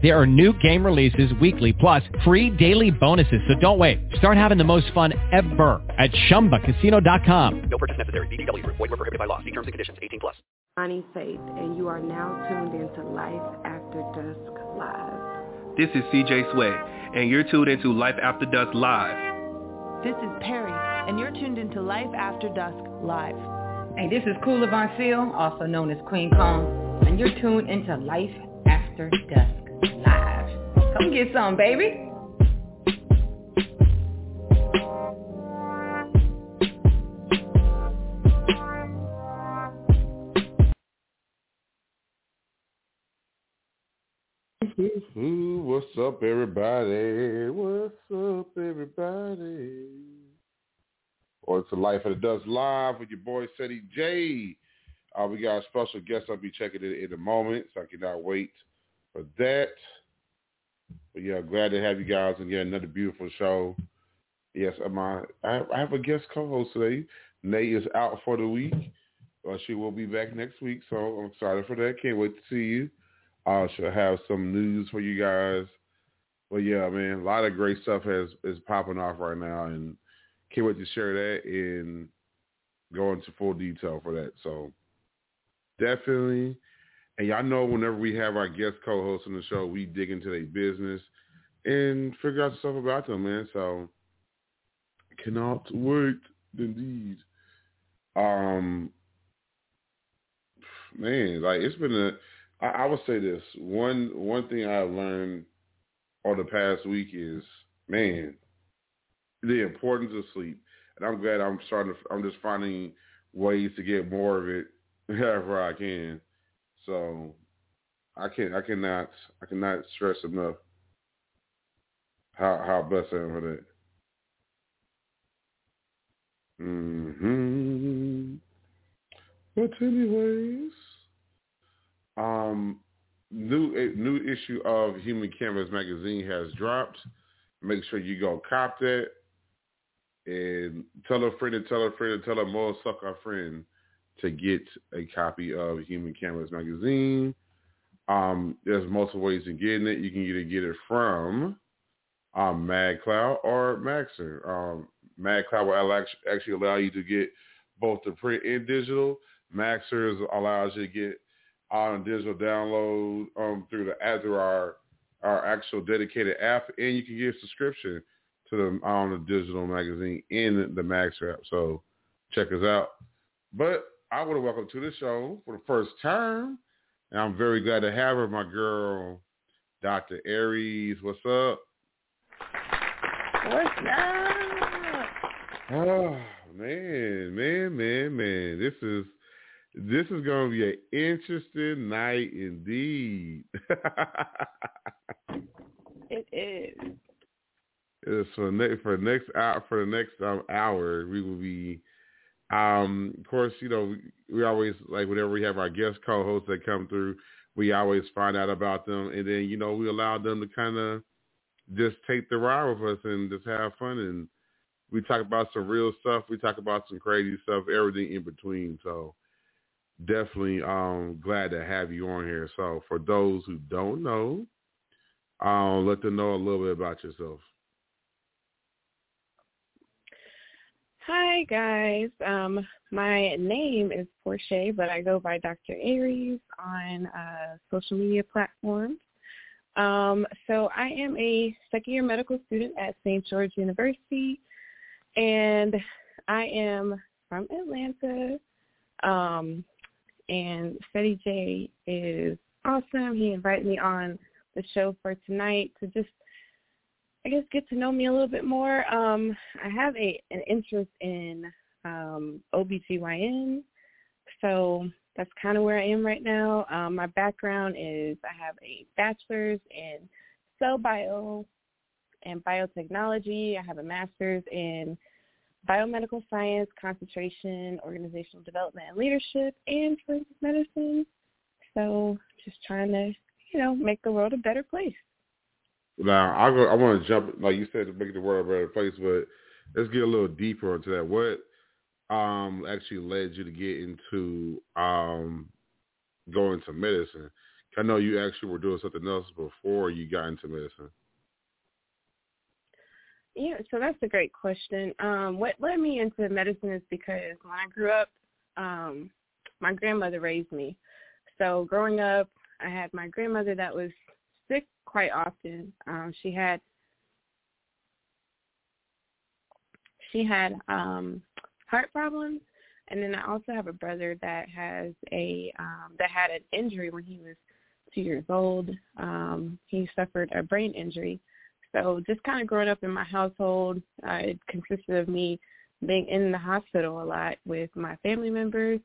There are new game releases weekly, plus free daily bonuses. So don't wait. Start having the most fun ever at ChumbaCasino.com. No purchase necessary. VGW. Void were prohibited by law. See terms and conditions. 18 plus. Imani Faith, and you are now tuned into Life After Dusk Live. This is CJ Sway, and you're tuned into Life After Dusk Live. This is Perry, and you're tuned into Life After Dusk Live. Hey, this is Kula Von Seal, also known as Queen Kong, and you're tuned into Life After Dusk Live. Come get some, baby. What's up, everybody? What's up, everybody? Or it's a Life After Dusk Live with your boy Ceddy J. Uh, we got a special guest I'll be checking it in a moment, so I cannot wait for that. But yeah, glad to have you guys and get another beautiful show. Yes, am I, I have a guest co-host today. Nay is out for the week. Uh, she will be back next week, so I'm excited for that. Can't wait to see you. I should have some news for you guys. But yeah, man, a lot of great stuff has is popping off right now, and can't wait to share that and go into full detail for that. So definitely, and y'all know whenever we have our guest co-hosts on the show, we dig into their business and figure out stuff about them, man. So cannot wait, indeed. Um, man, like it's been a I, I would say this one one thing I've learned over the past week is man the importance of sleep, and I'm glad I'm starting to I'm just finding ways to get more of it wherever I can. So I can I cannot I cannot stress enough how how blessed I am for that. Hmm. But anyways, um, new new issue of Human Canvas magazine has dropped. Make sure you go cop that and tell a friend tell a friend tell a more sucker friend to get a copy of Human Canvas magazine. Um, there's multiple ways of getting it. You can either get it from um, MagCloud or Magzter. Um, MagCloud will actually allow you to get both the print and digital. Magzter allows you to get on digital download um, through the through our our actual dedicated app, and you can get a subscription to the on the digital magazine in the Max app. So check us out. But I want to welcome to the show for the first time, and I'm very glad to have her, my girl, Dr. Aries. What's up? What's up? Oh man, man, man, man! This is this is going to be an interesting night indeed. it is. It's for next for next hour for the next um, hour we will be um of course you know we, always like whenever we have our guest co-hosts that come through we always find out about them and then you know we allow them to kind of just take the ride with us and just have fun and we talk about some real stuff we talk about some crazy stuff everything in between so definitely um, glad to have you on here. So for those who don't know, um, let them know a little bit about yourself. Hi guys. Um, my name is Portia, but I go by Dr. Aries on uh, social media platforms. Um, so I am a second year medical student at St. George University, and I am from Atlanta. Um, and Ceddy J is awesome. He invited me on the show for tonight to just, I guess, get to know me a little bit more. Um, I have a an interest in um, OBGYN, so that's kind of where I am right now. Um, my background is I have a bachelor's in cell bio and biotechnology. I have a master's in biomedical science, concentration, organizational development and leadership, and forensic medicine. So just trying to, you know, make the world a better place. Now, I go, I want to jump, like you said, to make the world a better place, but let's get a little deeper into that. What um actually led you to get into um going to medicine? I know you actually were doing something else before you got into medicine. Yeah, so that's a great question. Um, what led me into medicine is because when I grew up, um, my grandmother raised me. So growing up, I had my grandmother that was quite often. Um, she had she had um, heart problems, and then I also have a brother that has a um, that had an injury when he was two years old. Um, he suffered a brain injury. So just kind of growing up in my household, uh, it consisted of me being in the hospital a lot with my family members.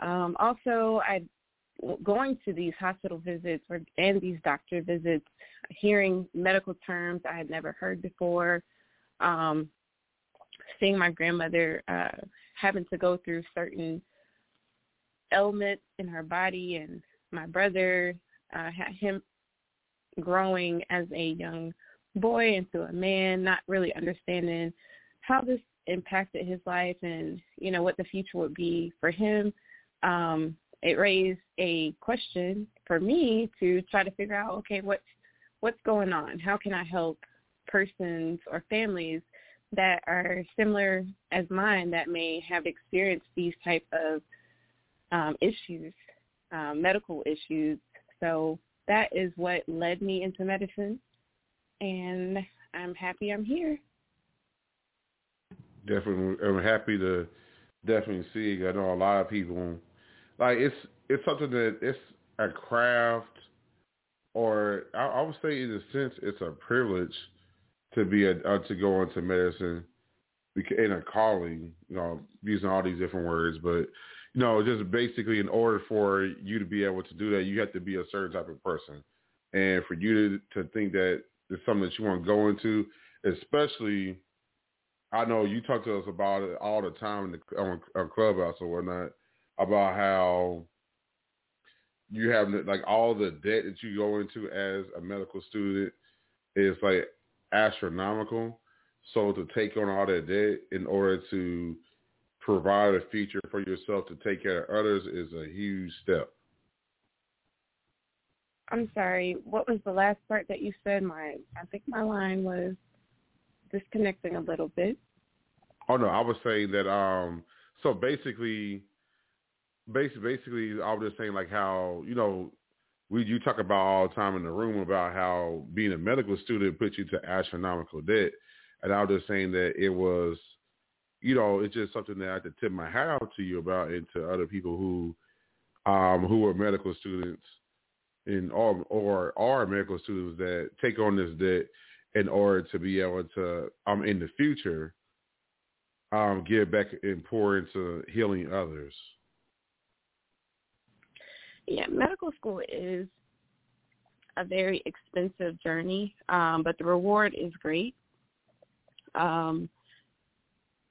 Um, also, I going to these hospital visits or and these doctor visits, hearing medical terms I had never heard before, um, seeing my grandmother uh, having to go through certain ailments in her body, and my brother, uh, him growing as a young boy into a man, not really understanding how this impacted his life and you know what the future would be for him. Um, it raised a question for me to try to figure out, okay, what's what's going on? How can I help persons or families that are similar as mine that may have experienced these type of um, issues, um, medical issues. So that is what led me into medicine, and I'm happy I'm here. Definitely, I'm happy to definitely see. I know a lot of people like it's it's something that it's a craft, or I, I would say in a sense it's a privilege to be a uh, to go into medicine in a calling. You know, using all these different words, but you know, just basically in order for you to be able to do that, you have to be a certain type of person, and for you to to think that it's something that you want to go into, especially. I know you talk to us about it all the time in the on, on Clubhouse or whatnot about how you have like all the debt that you go into as a medical student is like astronomical. So to take on all that debt in order to provide a future for yourself to take care of others is a huge step. I'm sorry. What was the last part that you said? My I think my line was disconnecting a little bit. Oh no, I was saying that um so basically basically, basically, I was just saying like how you know we you talk about all the time in the room about how being a medical student puts you to astronomical debt, and I was just saying that it was, you know, it's just something that I had to tip my hat out to you about and to other people who, um, who are medical students, in or or are medical students that take on this debt in order to be able to, um, in the future, um, give back and pour into healing others yeah, medical school is a very expensive journey, um, but the reward is great. Um,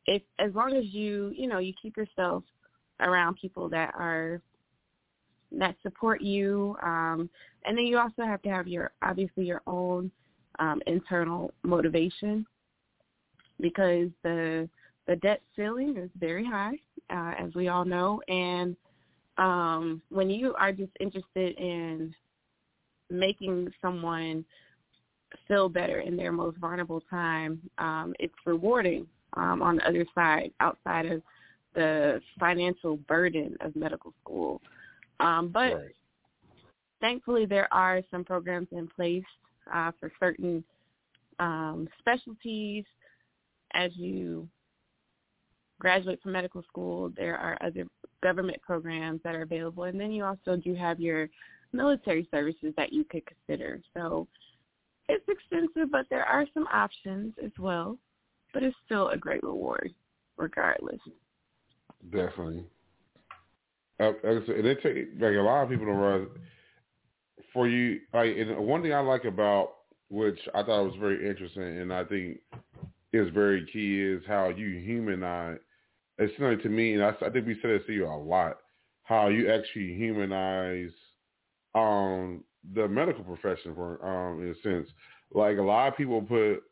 if as long as you you know you keep yourself around people that are that support you, um, and then you also have to have your obviously your own um, internal motivation because the the debt ceiling is very high, uh, as we all know, and um, when you are just interested in making someone feel better in their most vulnerable time, um, it's rewarding um, on the other side, outside of the financial burden of medical school. Um, but right. thankfully, there are some programs in place uh, for certain um, specialties. As you graduate from medical school, there are other government programs that are available. And then you also do have your military services that you could consider. So it's expensive, but there are some options as well. But it's still a great reward, regardless. Definitely. Uh, and it take like a lot of people don't realize for you. Like, and one thing I like about which I thought was very interesting, and I think is very key is how you humanize. It's similar to me, and I, I think we said this to you a lot. How you actually humanize um, the medical profession, for um, in a sense. Like a lot of people put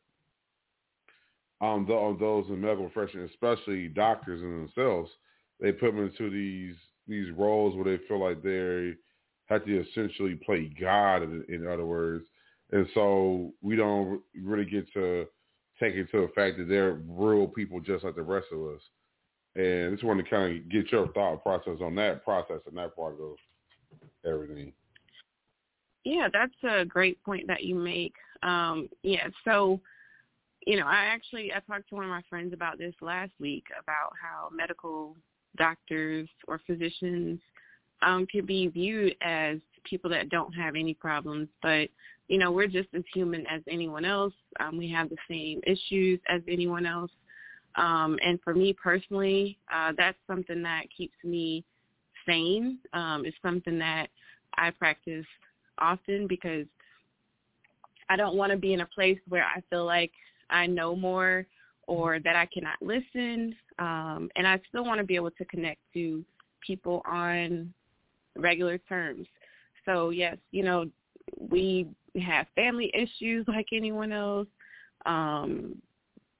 um, the, those in the medical profession, especially doctors in themselves, they put them into these these roles where they feel like they have to essentially play God, in, in other words. And so we don't really get to take into the fact that they're real people just like the rest of us. And just want to kind of get your thought process on that process and that part of everything. Yeah, that's a great point that you make. Um, yeah, so you know, I actually I talked to one of my friends about this last week about how medical doctors or physicians um, can be viewed as people that don't have any problems, but you know we're just as human as anyone else. Um, we have the same issues as anyone else, um, and for me personally, uh, that's something that keeps me sane. Um, it's something that I practice often because I don't want to be in a place where I feel like I know more or that I cannot listen. Um, and I still want to be able to connect to people on regular terms. So yes, you know, we have family issues like anyone else. Um,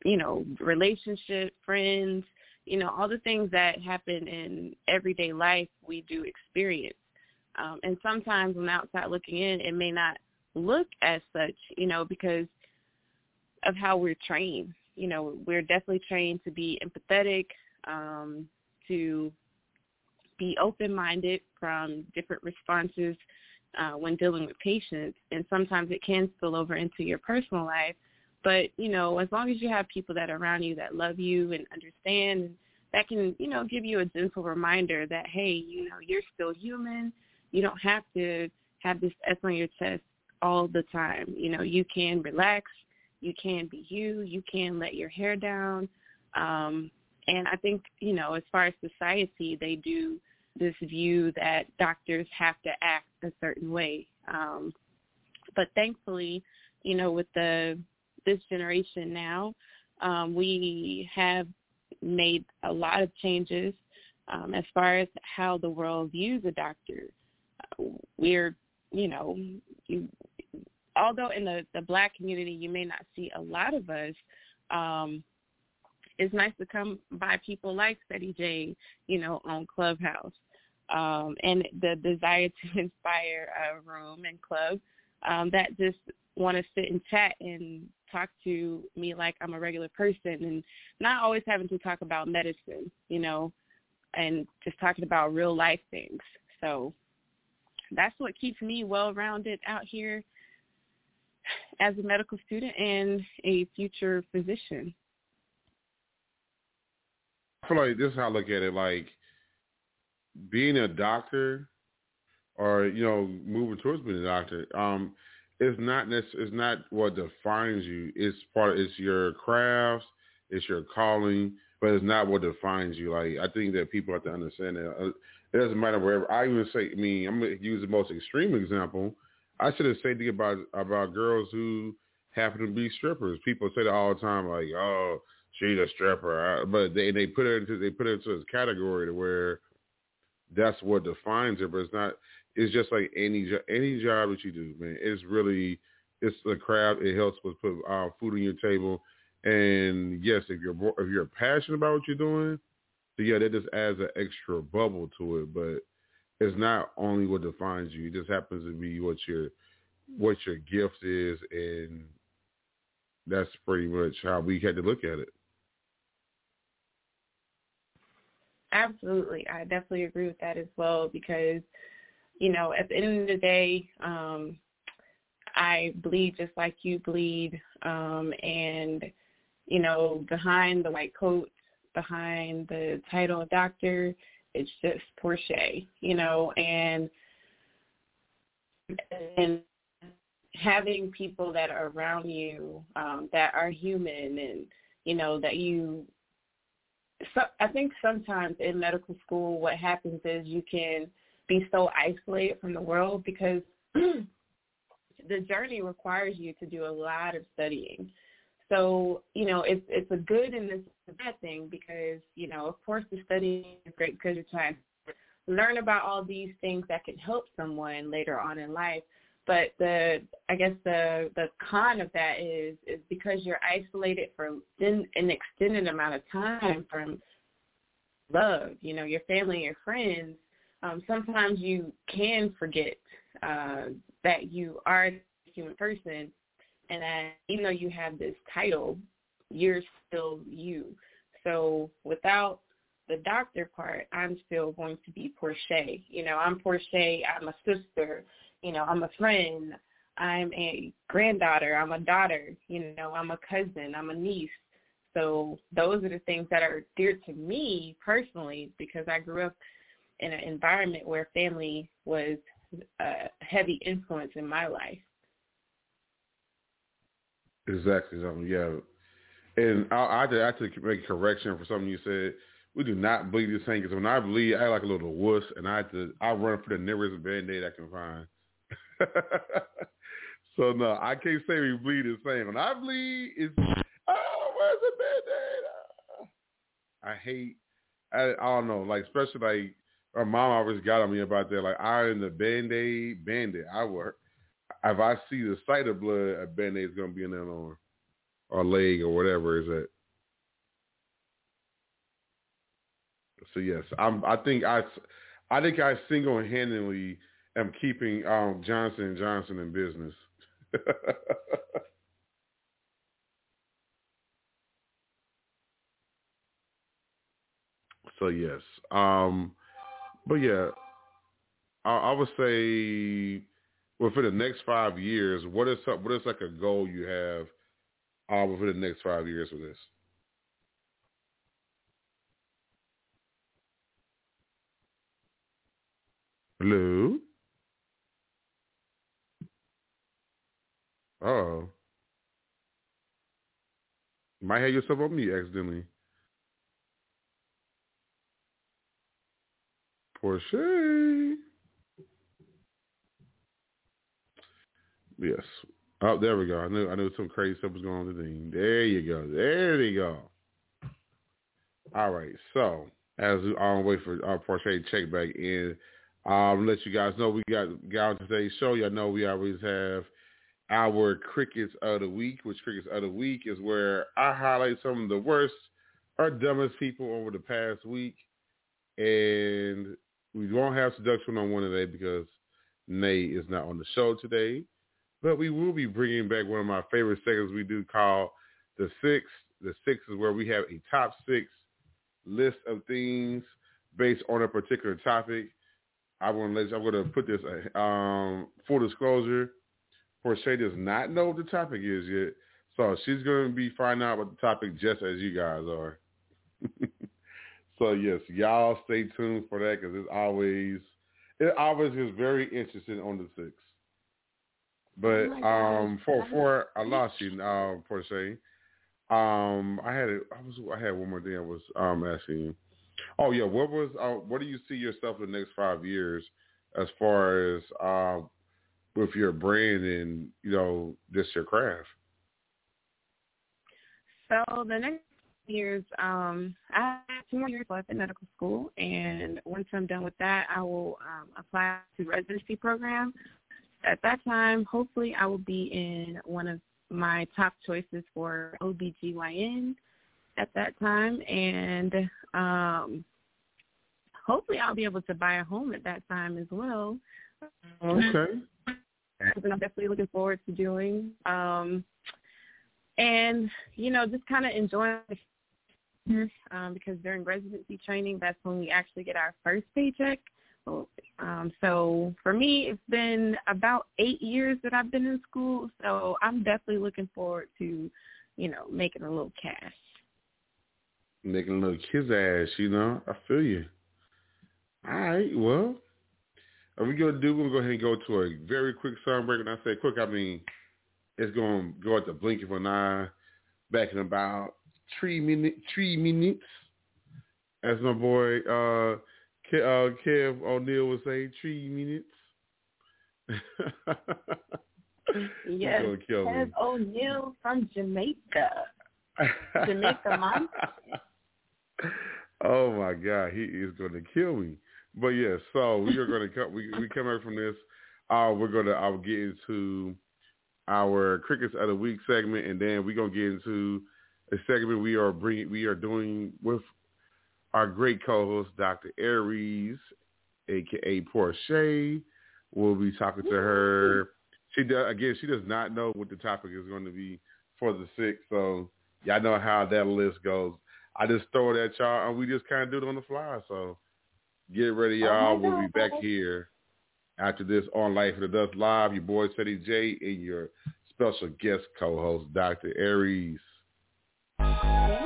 you know, relationship, friends, you know, all the things that happen in everyday life we do experience. Um, and sometimes when outside looking in, it may not look as such, you know, because of how we're trained. You know, we're definitely trained to be empathetic, um, to be open-minded from different responses uh, when dealing with patients. And sometimes it can spill over into your personal life. But, you know, as long as you have people that are around you that love you and understand, that can, you know, give you a gentle reminder that, hey, you know, you're still human. You don't have to have this S on your chest all the time. You know, you can relax you can be you. You can let your hair down. Um, and I think, you know, as far as society, they do this view that doctors have to act a certain way. Um, but thankfully, you know, with the this generation now, um, we have made a lot of changes um, as far as how the world views a doctor. we're, you know, you, although in the, the black community you may not see a lot of us, um, it's nice to come by people like Ceddy J, you know, on Clubhouse. Um, and the desire to inspire a room and club um, that just want to sit and chat and talk to me like I'm a regular person and not always having to talk about medicine, you know, and just talking about real life things. So that's what keeps me well rounded out here as a medical student and a future physician? I feel like this is how I look at it. Like being a doctor, or you know, moving towards being a doctor, um, is not it's not what defines you. It's part. Of, it's your crafts. It's your calling, but it's not what defines you. Like I think that people have to understand that. Uh, it doesn't matter wherever. I even say, I mean, I'm gonna use the most extreme example. I should have said about about girls who happen to be strippers. People say that all the time, like, "Oh, she's a stripper," but they they put it into they put it into this category to where that's what defines her. But it's not. It's just like any any job that you do, man. It's really it's the craft. It helps with put uh, food on your table. And yes, if you're if you're passionate about what you're doing, so yeah, that just adds an extra bubble to it. But it's not only what defines you. It just happens to be what your what your gift is, and that's pretty much how we had to look at it. Absolutely, I definitely agree with that as well because you know at the end of the day, um, I bleed just like you bleed, um, and you know behind the white coat, behind the title of doctor it's just Portia, you know, and and having people that are around you um, that are human and you know that you. So I think sometimes in medical school, what happens is you can be so isolated from the world because the journey requires you to do a lot of studying. So, you know, it's it's a good and it's a bad thing because, you know, of course the studying is great because you're trying to learn about all these things that can help someone later on in life. But the I guess the the con of that is is because you're isolated for an extended amount of time from love, you know, your family, your friends. Um, sometimes you can forget uh, that you are a human person, and that even though you have this title, you're still you. So without the doctor part, I'm still going to be Portia. You know, I'm Portia. I'm a sister you know, I'm a friend, I'm a granddaughter, I'm a daughter, you know, I'm a cousin, I'm a niece. So those are the things that are dear to me personally because I grew up in an environment where family was a heavy influence in my life. Exactly. Something. Yeah. And I, I, had to, make a correction for something you said. We do not bleed the same because when I bleed, I like a little wuss, and I had to I run for the nearest band aid I can find. so no, I can't say we bleed the same. When I bleed, it's oh, where's the band-aid? I hate. I, I don't know, like especially like our mom always got on me about that. Like I in the band-aid, band-aid. I work. If I see the sight of blood, a band-aid is gonna be in that arm or leg or whatever is it. So yes, I'm. I think I. I think I single-handedly am keeping um, Johnson and Johnson in business. so yes, um, but yeah, I, I would say, well, for the next five years, what is what is like a goal you have uh, for the next five years for this? Hello. Oh. Might have yourself on me accidentally. Portia. Yes. Oh, there we go. I knew I knew some crazy stuff was going on today. There you go. There you go. All right. So as we on wait for uh, Portia to check back in, um, let you guys know we got on today's show. Y'all know we always have our crickets of the week, which crickets of the week is where I highlight some of the worst or dumbest people over the past week. And we won't have seduction on one today because Nay is not on the show today. But we will be bringing back one of my favorite segments we do called The Six. The Six is where we have a top six list of things based on a particular topic. I want to let you, I'm going to put this um, full disclosure. Portia does not know what the topic is yet. So she's going to be finding out what the topic just as you guys are. so yes, y'all stay tuned for that because it's always, it always is very interesting on the six. But oh um, for for I lost you, uh, Portia. Um, I had I was I had one more thing I was um asking you. Oh yeah, what was uh, what do you see yourself in the next five years as far as uh, with your brand and you know just your craft? So the next years, um, I two more years left in medical school, and once I'm done with that, I will um, apply to residency program. At that time, hopefully, I will be in one of my top choices for OBGYN at that time, and um, hopefully, I'll be able to buy a home at that time as well. Okay something I'm definitely looking forward to doing. Um, and you know, just kind of enjoying um, because during residency training, that's when we actually get our first paycheck. Um, so for me, it's been about eight years that I've been in school, so I'm definitely looking forward to, you know, making a little cash. Making a little kiss ass, you know. I feel you. All right, well, are we gonna do? We're gonna go ahead and go to a very quick song break. And I say quick, I mean it's gonna go at the blink of an eye. Back in about three minutes. Three minutes, as my boy uh, Kev, uh, Kev O'Neill would say, three minutes. Yes, me. O'Neill from Jamaica. Jamaica man. oh my God, he is going to kill me. But yes, so we are going to come. We we come out from this. Uh, we're going to. I'll get into our crickets of the week segment, and then we're gonna get into a segment we are bringing. We are doing with our great co-host, Dr. Aries, aka Portia. We'll be talking to her. She does again. She does not know what the topic is going to be for the sixth, so y'all know how that list goes. I just throw it at y'all, and we just kind of do it on the fly. So get ready, y'all. We'll be back here after this on Life After Dusk Live. Your boy Ceddy J and your special guest co-host, Dr. Aries. Young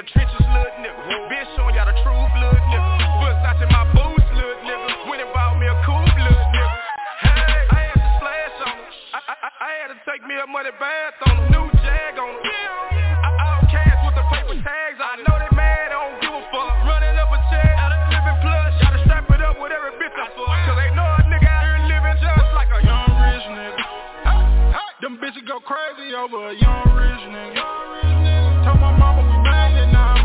the trenches, nigga. Been showing y'all the truth, little nigga. Versace in my boots, little nigga. Went bought me a coupe, little nigga. Hey, I had to slash on 'em. I, I, I- had to take me a money bath on. New jag on. I, cash with the paper tags. I know they mad, I don't give a fuck. Running up a check, out living plush. Gotta strap it up with every bitch I they know a nigga out here living just like a young rich nigga. Them bitches go crazy over a young rich now. I'm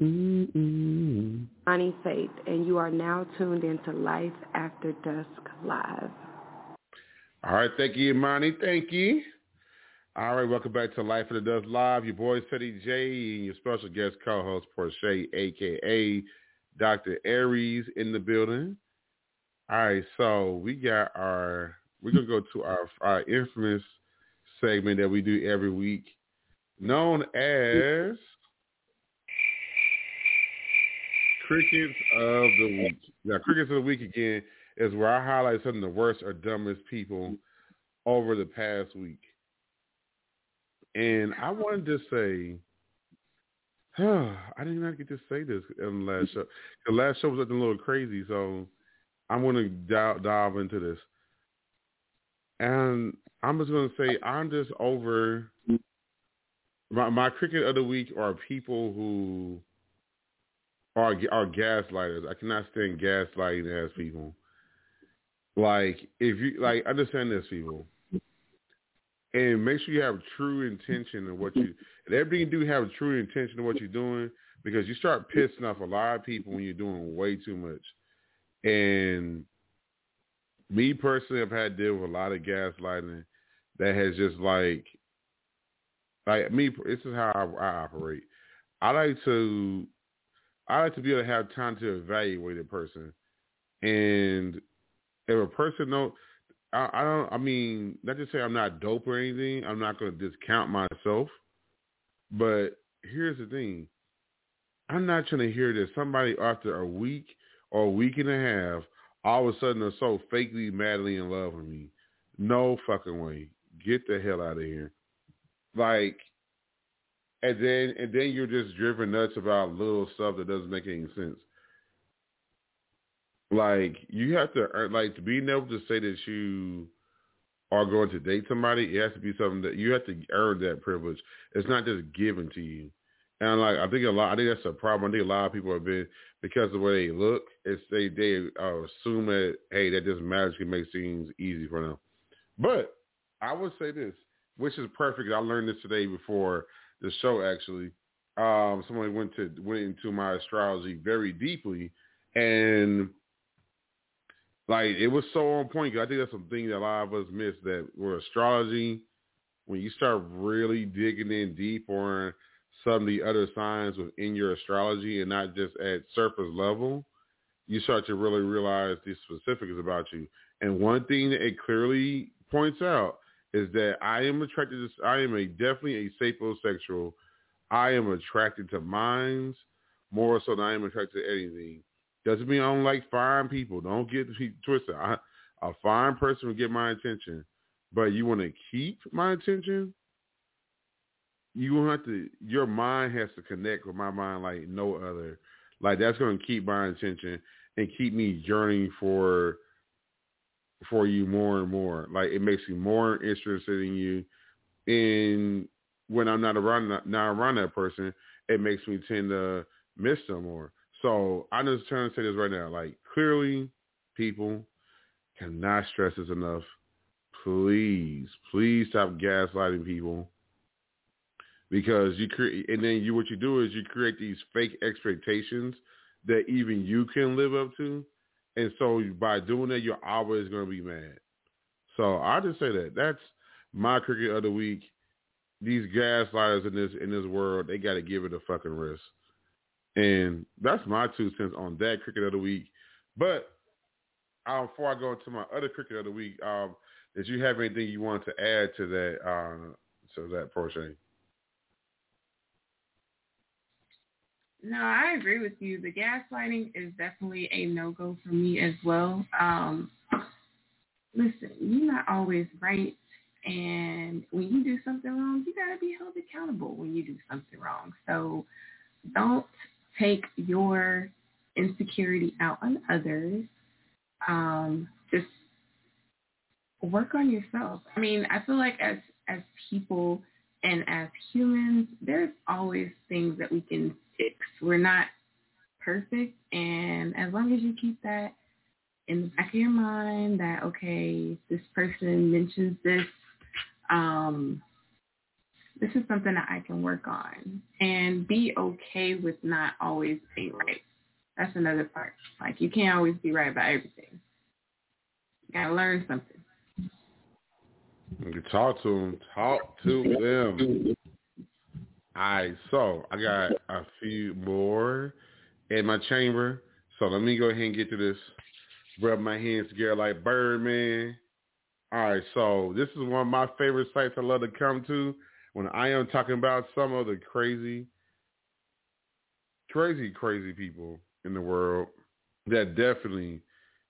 Mm-mm-mm-mm. Faith, and you are now tuned into Life After Dusk Live. All right, thank you, Imani. Thank you. All right, welcome back to Life After Dusk Live. Your boy Ceddy J and your special guest co-host Portia, aka Dr. Aries, in the building. All right, so we got our we're gonna go to our our infamous segment that we do every week, known as Crickets of the Week. Now, Crickets of the Week again is where I highlight some of the worst or dumbest people over the past week. And I wanted to say, I didn't even get to say this in the last show. The last show was looking a little crazy, so I'm going to dive, dive into this. And I'm just going to say I'm just over my, my cricket of the week are people who are are gaslighters. I cannot stand gaslighting as people. Like if you like understand this people. And make sure you have true intention in what you and everything you do have a true intention in what you're doing because you start pissing off a lot of people when you're doing way too much. And me personally I've had to deal with a lot of gaslighting that has just like like me this is how I, I operate. I like to I like to be able to have time to evaluate a person. And if a person don't I, I don't I mean, not to say I'm not dope or anything, I'm not gonna discount myself. But here's the thing. I'm not trying to hear that somebody after a week or a week and a half all of a sudden are so fakely madly in love with me. No fucking way. Get the hell out of here. Like and then and then you're just driven nuts about little stuff that doesn't make any sense. Like you have to earn, like to being able to say that you are going to date somebody, it has to be something that you have to earn that privilege. It's not just given to you. And like I think a lot, I think that's a problem. I think a lot of people have been because of the way they look. It's they they uh, assume that hey that just magically makes things easy for them. But I would say this, which is perfect. I learned this today before the show actually. Um, somebody went to went into my astrology very deeply, and like it was so on point. I think that's something that a lot of us miss. That with astrology, when you start really digging in deep on some of the other signs within your astrology, and not just at surface level, you start to really realize the specifics about you. And one thing that it clearly points out is that I am attracted to, I am a definitely a sapiosexual. I am attracted to minds more so than I am attracted to anything. Doesn't mean I don't like fine people. Don't get twisted. I, a fine person will get my attention, but you want to keep my attention. You have to. Your mind has to connect with my mind like no other. Like that's going to keep my attention and keep me journeying for for you more and more. Like it makes me more interested in you. And when I'm not around not around that person, it makes me tend to miss them more. So I'm just trying to say this right now. Like clearly, people cannot stress this enough. Please, please stop gaslighting people. Because you create, and then you what you do is you create these fake expectations that even you can live up to, and so by doing that, you're always going to be mad. So I just say that that's my cricket of the week. These gaslighters in this in this world, they got to give it a fucking rest. And that's my two cents on that cricket of the week. But um, before I go into my other cricket of the week, um, did you have anything you wanted to add to that uh, to that portion? No, I agree with you. The gaslighting is definitely a no-go for me as well. Um, listen, you're not always right. And when you do something wrong, you got to be held accountable when you do something wrong. So don't take your insecurity out on others. Um, just work on yourself. I mean, I feel like as as people and as humans, there's always things that we can fix. We're not perfect, and as long as you keep that in the back of your mind, that okay, this person mentions this, um, this is something that I can work on and be okay with not always being right. That's another part. Like you can't always be right about everything. You gotta learn something. You talk to them. Talk to them. All right, so I got a few more in my chamber. So let me go ahead and get to this. Rub my hands together like Birdman. All right, so this is one of my favorite sites I love to come to when I am talking about some of the crazy, crazy, crazy people in the world that definitely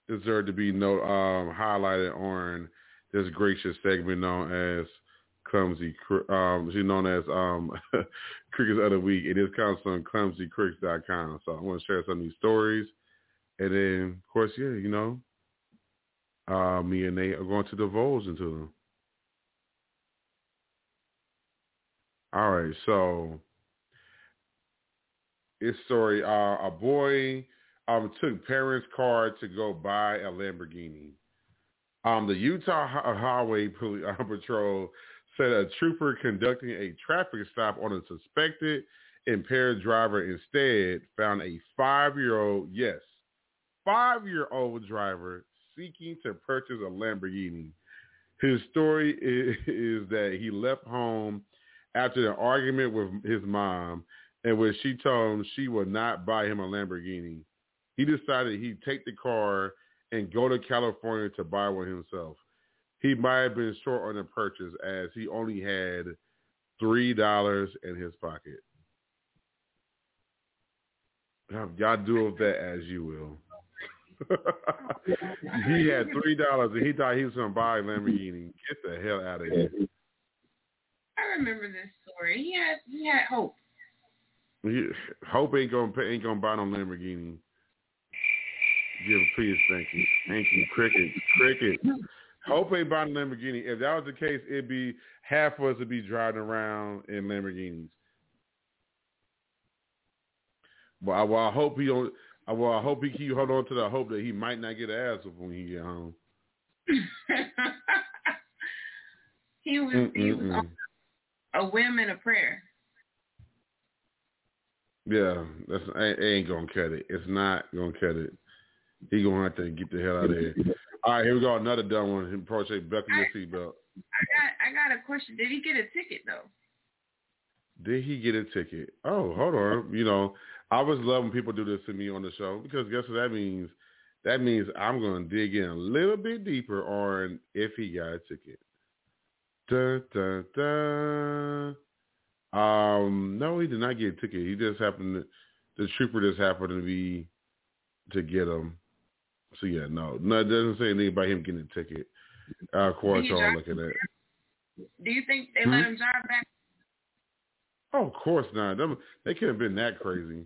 deserve to be no um, highlighted on this gracious segment known as clumsy. Um, she's known as um, Crickets of the Week. It is comes from clumsycrickets.com. So I want to share some of these stories, and then of course, yeah, you know, uh, me and Nate are going to divulge into them. All right, so this story, uh, a boy um, took parents' car to go buy a Lamborghini. Um, the Utah Highway Patrol said a trooper conducting a traffic stop on a suspected impaired driver instead found a five-year-old, yes, five-year-old driver seeking to purchase a Lamborghini. His story is, is that he left home after an argument with his mom and when she told him she would not buy him a Lamborghini. He decided he'd take the car and go to California to buy one himself. He might have been short on the purchase as he only had three dollars in his pocket. Y'all do with that as you will. he had three dollars and he thought he was gonna buy a Lamborghini. Get the hell out of here. I remember this story. He had he had hope. He, hope ain't gonna ain't gonna buy no Lamborghini. Give a please, thank you, thank you, cricket, cricket. Hope ain't buying a Lamborghini. If that was the case, it'd be half of us would be driving around in Lamborghinis. But I, well, I hope he don't. Well, I hope he keep hold on to the hope that he might not get ass when he get home. he was Mm-mm-mm. he was a whim and a prayer. Yeah, that's it ain't gonna cut it. It's not gonna cut it. He gonna have to get the hell out of here. All right, here we go. Another dumb one. Approach a buckle your seatbelt. I got I got a question. Did he get a ticket though? Did he get a ticket? Oh, hold on. You know, I always love when people do this to me on the show because guess what that means? That means I'm going to dig in a little bit deeper on if he got a ticket. Dun, dun, dun. Um, no, he did not get a ticket. He just happened to, the trooper just happened to be to get him. So yeah, no, no, it doesn't say anything about him getting a ticket. Uh, Quartal looking at. Do you think they hmm? let him drive back? Oh, of course not. Them, they couldn't have been that crazy.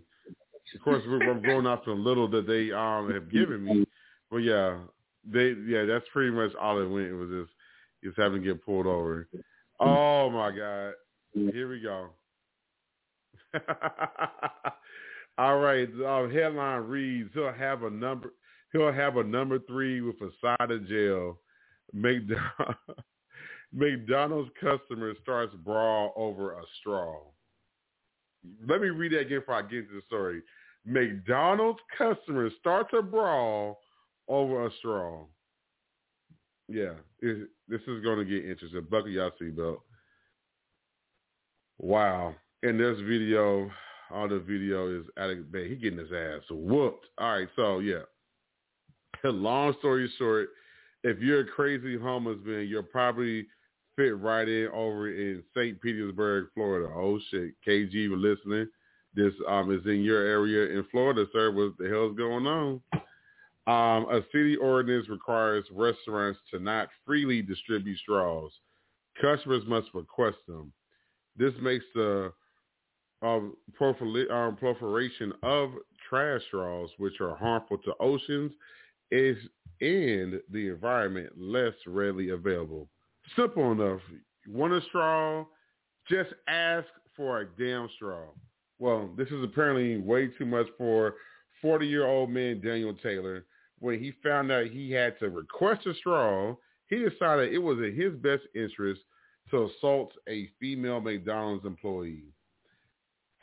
Of course, I'm going off the little that they um have given me, but yeah, they yeah, that's pretty much all it went. It was just just having to get pulled over. Oh my god, here we go. all right, uh, headline reads: He'll have a number. He'll have a number three with a side of jail. McDonald's customer starts brawl over a straw. Let me read that again before I get into the story. McDonald's customer starts to brawl over a straw. Yeah, it, this is going to get interesting. Buckle your seatbelt. Wow. In this video, all the video is Alex Bay. He getting his ass whooped. All right, so yeah. Long story short, if you're a crazy homeless man, you'll probably fit right in over in St. Petersburg, Florida. Oh shit, KG, we're listening. This um is in your area in Florida, sir. What the hell's going on? Um, a city ordinance requires restaurants to not freely distribute straws. Customers must request them. This makes the um, um, proliferation of trash straws, which are harmful to oceans, is and the environment less readily available. Simple enough. You Want a straw? Just ask for a damn straw. Well, this is apparently way too much for 40-year-old man Daniel Taylor. When he found out he had to request a straw, he decided it was in his best interest to assault a female McDonald's employee.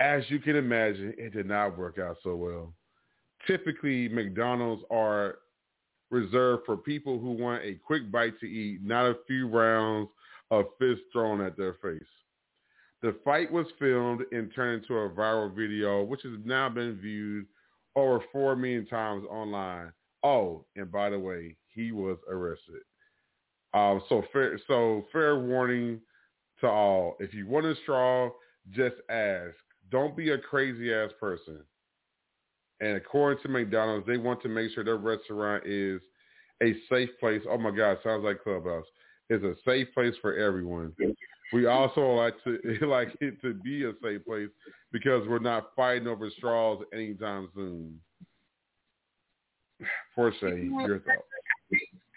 As you can imagine, it did not work out so well. Typically, McDonald's are reserved for people who want a quick bite to eat, not a few rounds of fists thrown at their face. The fight was filmed and turned into a viral video, which has now been viewed over 4 million times online. Oh, and by the way, he was arrested. Um, so fair, so fair warning to all: if you want a straw, just ask. Don't be a crazy ass person. And according to McDonald's, they want to make sure their restaurant is a safe place. Oh my God, sounds like Clubhouse. It's a safe place for everyone. We also like to like it to be a safe place because we're not fighting over straws anytime soon. For say, your thoughts.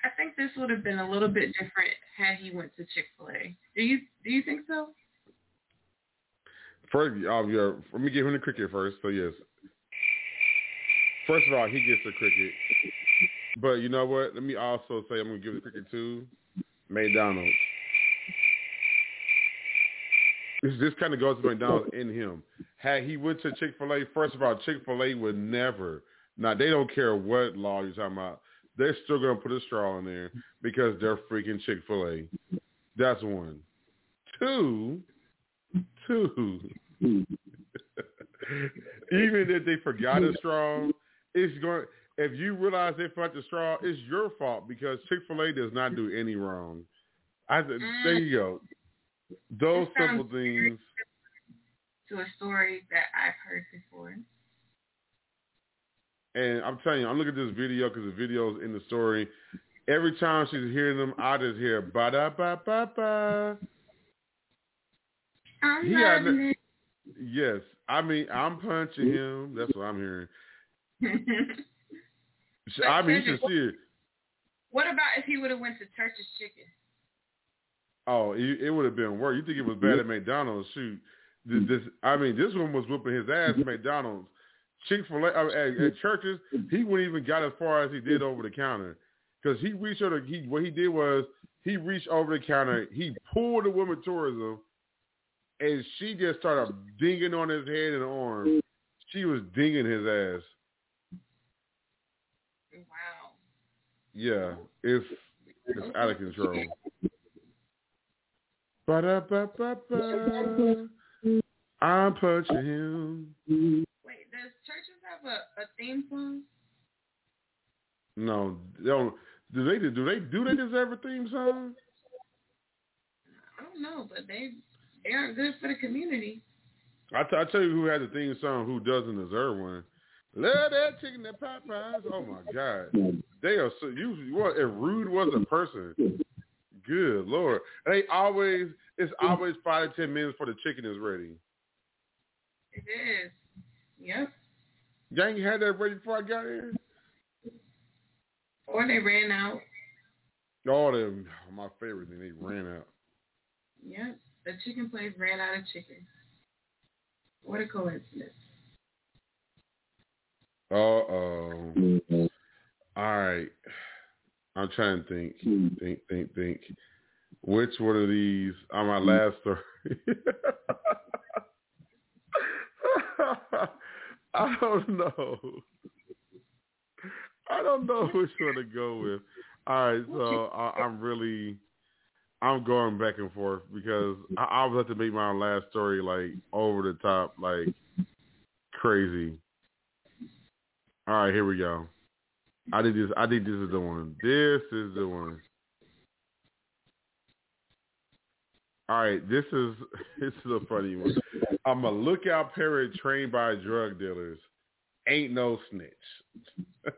I think this would have been a little bit different had he went to Chick Fil A. Do you do you think so? First, um, yeah, let me give him the cricket first. So yes, first of all, he gets the cricket. But you know what? Let me also say I'm gonna give the cricket to McDonald's. This this kind of goes to McDonald's in him. Had he went to Chick Fil A, first of all, Chick Fil A would never. Now they don't care what law you're talking about. They're still gonna put a straw in there because they're freaking Chick Fil A. That's one. Two, two. Even if they forgot a straw, it's going. If you realize they forgot the straw, it's your fault because Chick Fil A does not do any wrong. I there you go. Mm. Those That simple things. To a story that I've heard before. And I'm telling you, I'm looking at this video because the video's in the story. Every time she's hearing them, I just hear ba da ba ba ba. I'm He no- Yes, I mean I'm punching him. That's what I'm hearing. it. I mean, you can see it. what about if he would have went to Church's Chicken? Oh, it, it would have been worse. You think it was bad at McDonald's? Shoot, this, this I mean, this one was whooping his ass at McDonald's. Chick Fil A uh, at, at Church's, he wouldn't even got as far as he did over the counter because he reached over. He what he did was he reached over the counter. He pulled the woman towards him, and she just started dinging on his head and arm. She was dinging his ass. Wow. Yeah, it's it's out of control. Ba-da-ba-ba-ba. I'm punching him. Wait, does Church's have a, a theme song? No, they don't. Do they do they do they deserve a theme song? I don't know, but they they aren't good for the community. I, t- I tell you who has a theme song who doesn't deserve one. Love that chicken that Popeyes. Oh my God, they are so you. What if Rude was a person? Good lord, they always it's always five to ten minutes before the chicken is ready. It is. Yep. Y'all ain't had that ready before I got here. Or they ran out. All them, my favorite thing, they ran out. Yep. The chicken place ran out of chicken. What a coincidence. Uh oh. All right. I'm trying to think, hmm. think, think, think. Which one of these on my hmm. last story? I don't know. I don't know which one to go with. All right, so I, I'm really, I'm going back and forth because I, I was have to make my last story like over the top, like crazy. All right, here we go. I think this. I think this is the one. This is the one. All right, this is this is a funny one. I'm a lookout parrot trained by drug dealers. Ain't no snitch.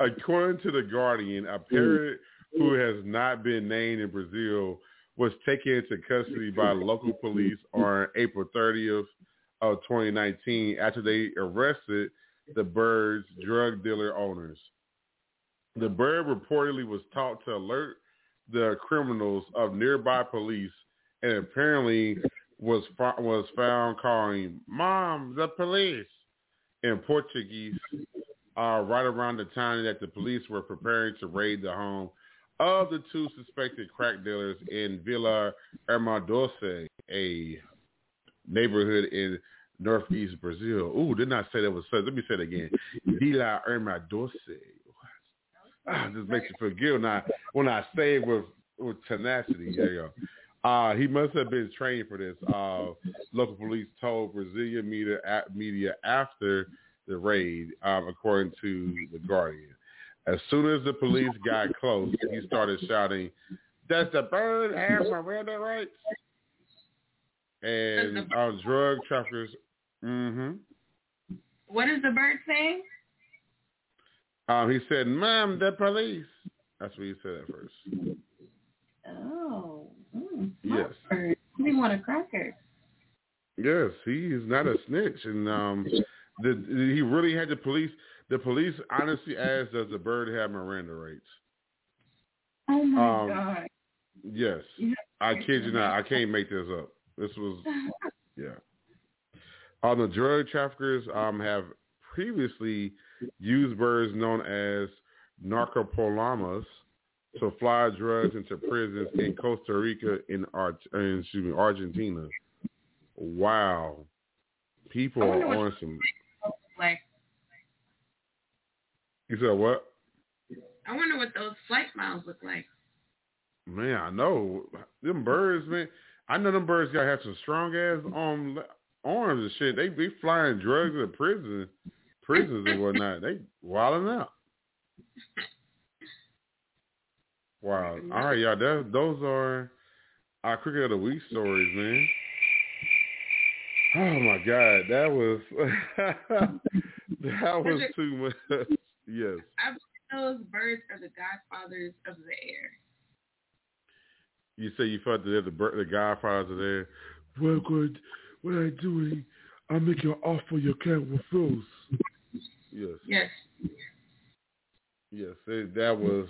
According to the Guardian, a hmm. parrot who has not been named in Brazil was taken into custody by local police on April 30th of 2019 after they arrested the bird's drug dealer owners. The bird reportedly was taught to alert the criminals of nearby police and apparently was was found calling "Mom, the police" in Portuguese uh, right around the time that the police were preparing to raid the home of the two suspected crack dealers in Villa Hermodoce, a neighborhood in northeast Brazil. Ooh, did not say that was such. Let me say it again. Villa Hermodoce. Ah, just makes you feel good when I, when I say it with, with tenacity. There you go. Uh, he must have been trained for this. Uh, local police told Brazilian media, media after the raid, um, according to The Guardian. As soon as the police got close, he started shouting, does the bird have Miranda rights? And our drug traffickers, mm-hmm. What is the bird saying? Um, he said, Ma'am, the police. That's what he said at first. Oh. Mm, Yes. bird. We want a cracker. Yes, he is not a snitch, and um, the, he really had the police. The police honestly asked, "Does the bird have Miranda rights?" Oh my Um, god. Yes, I kid you not. I can't make this up. This was yeah. Um, the drug traffickers um have previously used birds known as narcopolamas to fly drugs into prisons in Costa Rica and Ar- excuse me, Argentina. Wow, people are on some. Like, You said what? I wonder what those flight miles look like. Man, I know them birds, man. I know them birds gotta have some strong ass um arms and shit. They be flying drugs in prison, prisons and whatnot. They wilding out. Wow. All right, y'all. That, those are our cricket of the week stories, man. Oh my god, that was that was too much. Yes. I believe those birds are the godfathers of the air. You say you felt that the bir- the Godfathers are there. Well, good. What I doing? I make an offer you can't refuse. Yes, Yes. yes. It, that was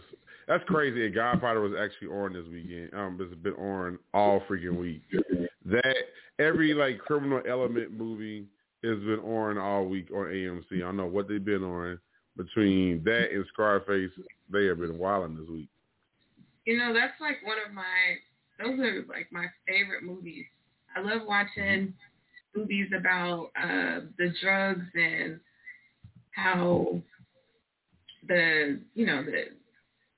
that's crazy. Godfather was actually on this weekend. Um, it's been on all freaking week. That every like criminal element movie has been on all week on AMC. I don't know what they've been on between that and Scarface. They have been wilding this week. You know, that's like one of my, those are like my favorite movies. I love watching movies about uh, the drugs and how the, you know, the,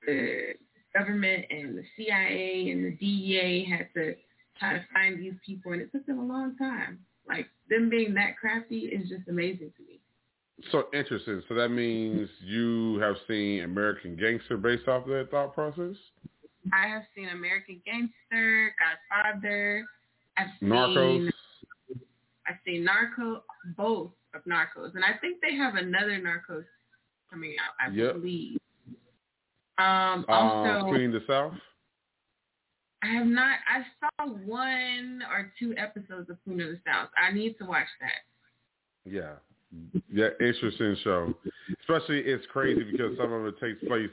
the government and the CIA and the DEA had to try to find these people, and it took them a long time. Like, them being that crafty is just amazing to me. So interesting. So that means you have seen American Gangster based off of that thought process? I have seen American Gangster, Godfather. I've seen Narcos. I've seen Narco, both of Narcos, and I think they have another Narcos coming out. I Yep. believe. Um, Uh, also, Queen of the South. I have not. I saw one or two episodes of Queen of the South. I need to watch that. Yeah. Yeah, interesting show. Especially it's crazy because some of it takes place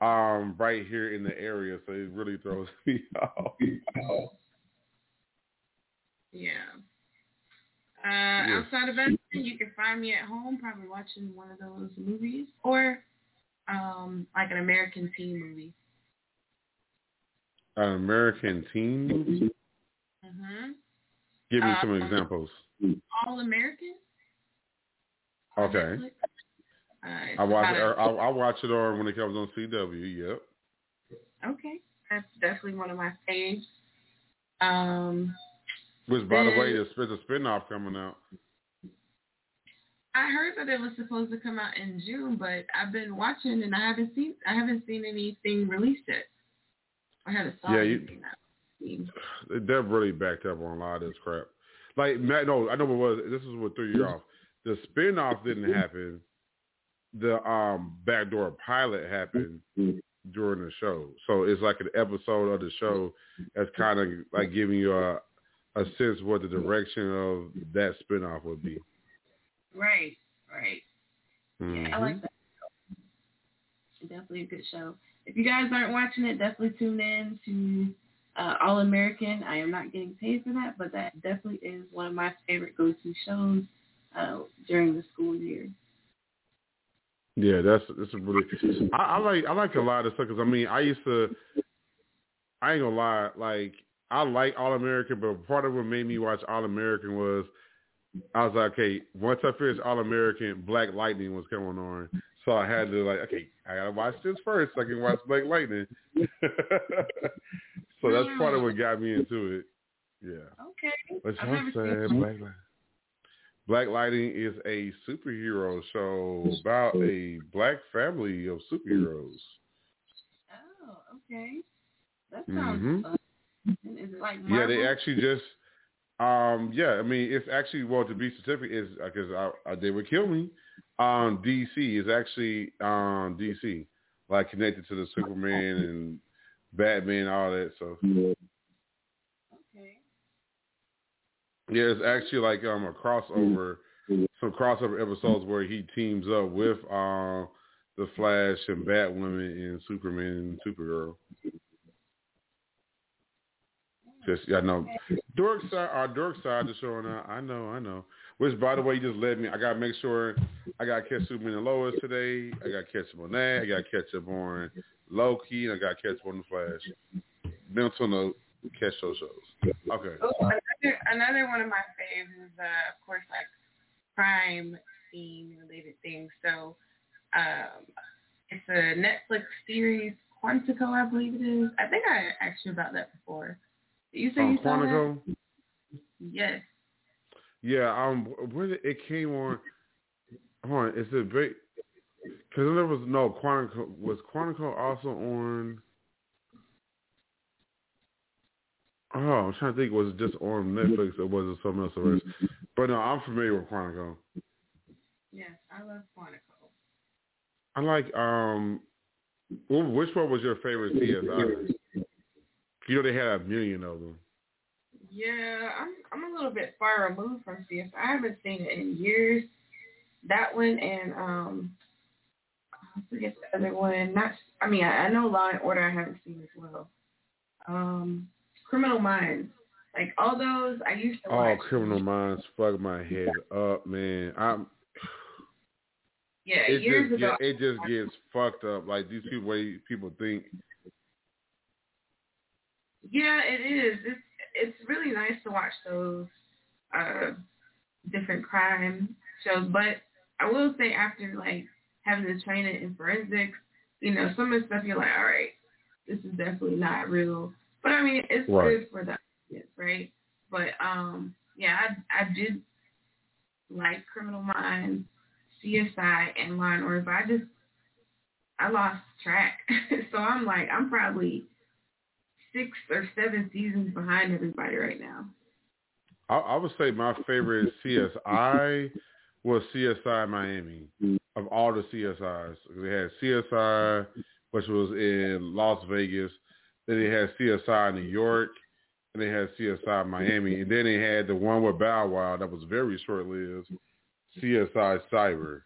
um right here in the area, so it really throws me off. Yeah. Uh, Outside of that, you can find me at home, probably watching one of those movies, or um, like an American teen movie. An American teen movie? Mm-hmm. Give me Uh, some examples. All American. Okay. Uh, I watch it, I, I watch it on when it comes on CW, yep. okay, that's definitely one of my faves. Um, Which by the way, there's, there's a spinoff coming out. I heard that it was supposed to come out in June, but I've been watching and I haven't seen I haven't seen anything released yet. I haven't saw Yeah, you- anything. Seen. They're really backed up on a lot of this crap. Like, no, I know what was. This is what threw you off. The spinoff didn't happen. The um backdoor pilot happened during the show, so it's like an episode of the show that's kind of like giving you a a sense what the direction of that spinoff would be. Right, right. Yeah, I like that. Definitely a good show. If you guys aren't watching it, definitely tune in to uh, All American. I am not getting paid for that, but that definitely is one of my favorite go-to shows uh, during the school year. Yeah, that's that's a really. I, I like I like a lot of stuff because I mean I used to. I ain't gonna lie, like I like All American, but part of what made me watch All American was I was like, okay, once I finished All American, Black Lightning was coming on, so I had to like, okay, I gotta watch this first so I can watch Black Lightning. so that's part of what got me into it. Yeah. Okay. But I've y'all never said seen Black Lightning. Black Lightning is a superhero show about a black family of superheroes. Oh, okay. That sounds Mhm. fun. Is it like Yeah, they actually just, um, yeah, I mean, it's actually well to be specific is because I, I, they would kill me. Um, DC is actually um DC, like connected to the Superman and Batman, all that. So Okay. yeah, it's actually like um a crossover, some crossover episodes where he teams up with um the Flash and Batwoman and Superman and Supergirl. Just yeah, no. Dork side, our dork side is showing up. I know, I know. Which, by the way, you just led me. I gotta make sure I got to catch Superman and Lois today. I got to catch up on that. I got to catch up on Loki, and I got to catch up on the Flash. Mental note: catch those shows. Okay. Oh, another another one of my faves is uh, of course like crime scene related things. So um, it's a Netflix series, Quantico, I believe it is. I think I asked you about that before. You say Um, you saw that? Quantico. Yes. Yeah. Um. Where did it came on? Hold on. Is it big? Because there was no Quantico. Was Quantico also on? Oh, I'm trying to think. Was it just on Netflix or was it something else? Or but no, I'm familiar with Quantico. Yes, I love Quantico. I like. Um. Which one was your favorite CSI? You know they had a million of them. Yeah, I'm I'm a little bit far removed from CSI. I haven't seen it in years. That one and um, I forget the other one. Not, I mean, I, I know Law and Order. I haven't seen as well. Um, Criminal Minds. Like all those, I used to Oh, watch. Criminal Minds fuck my head up, man. I'm. Yeah, It years just ago. get, it just gets fucked up. Like these people, way people think. Yeah, it is. It's it's really nice to watch those uh different crime shows, but I will say after like having the training in forensics, you know, some of the stuff you're like, all right, this is definitely not real. But I mean, it's Right. good for the audience, right? But um, yeah, I I did like Criminal Minds, CSI, and Law and Order, but I just I lost track. so I'm like, I'm probably six or seven seasons behind everybody right now. I, I would say my favorite CSI was CSI Miami of all the CSIs. They had CSI, which was in Las Vegas. Then they had CSI New York, and they had CSI Miami, and then they had the one with Bow Wow that was very short-lived, CSI Cyber.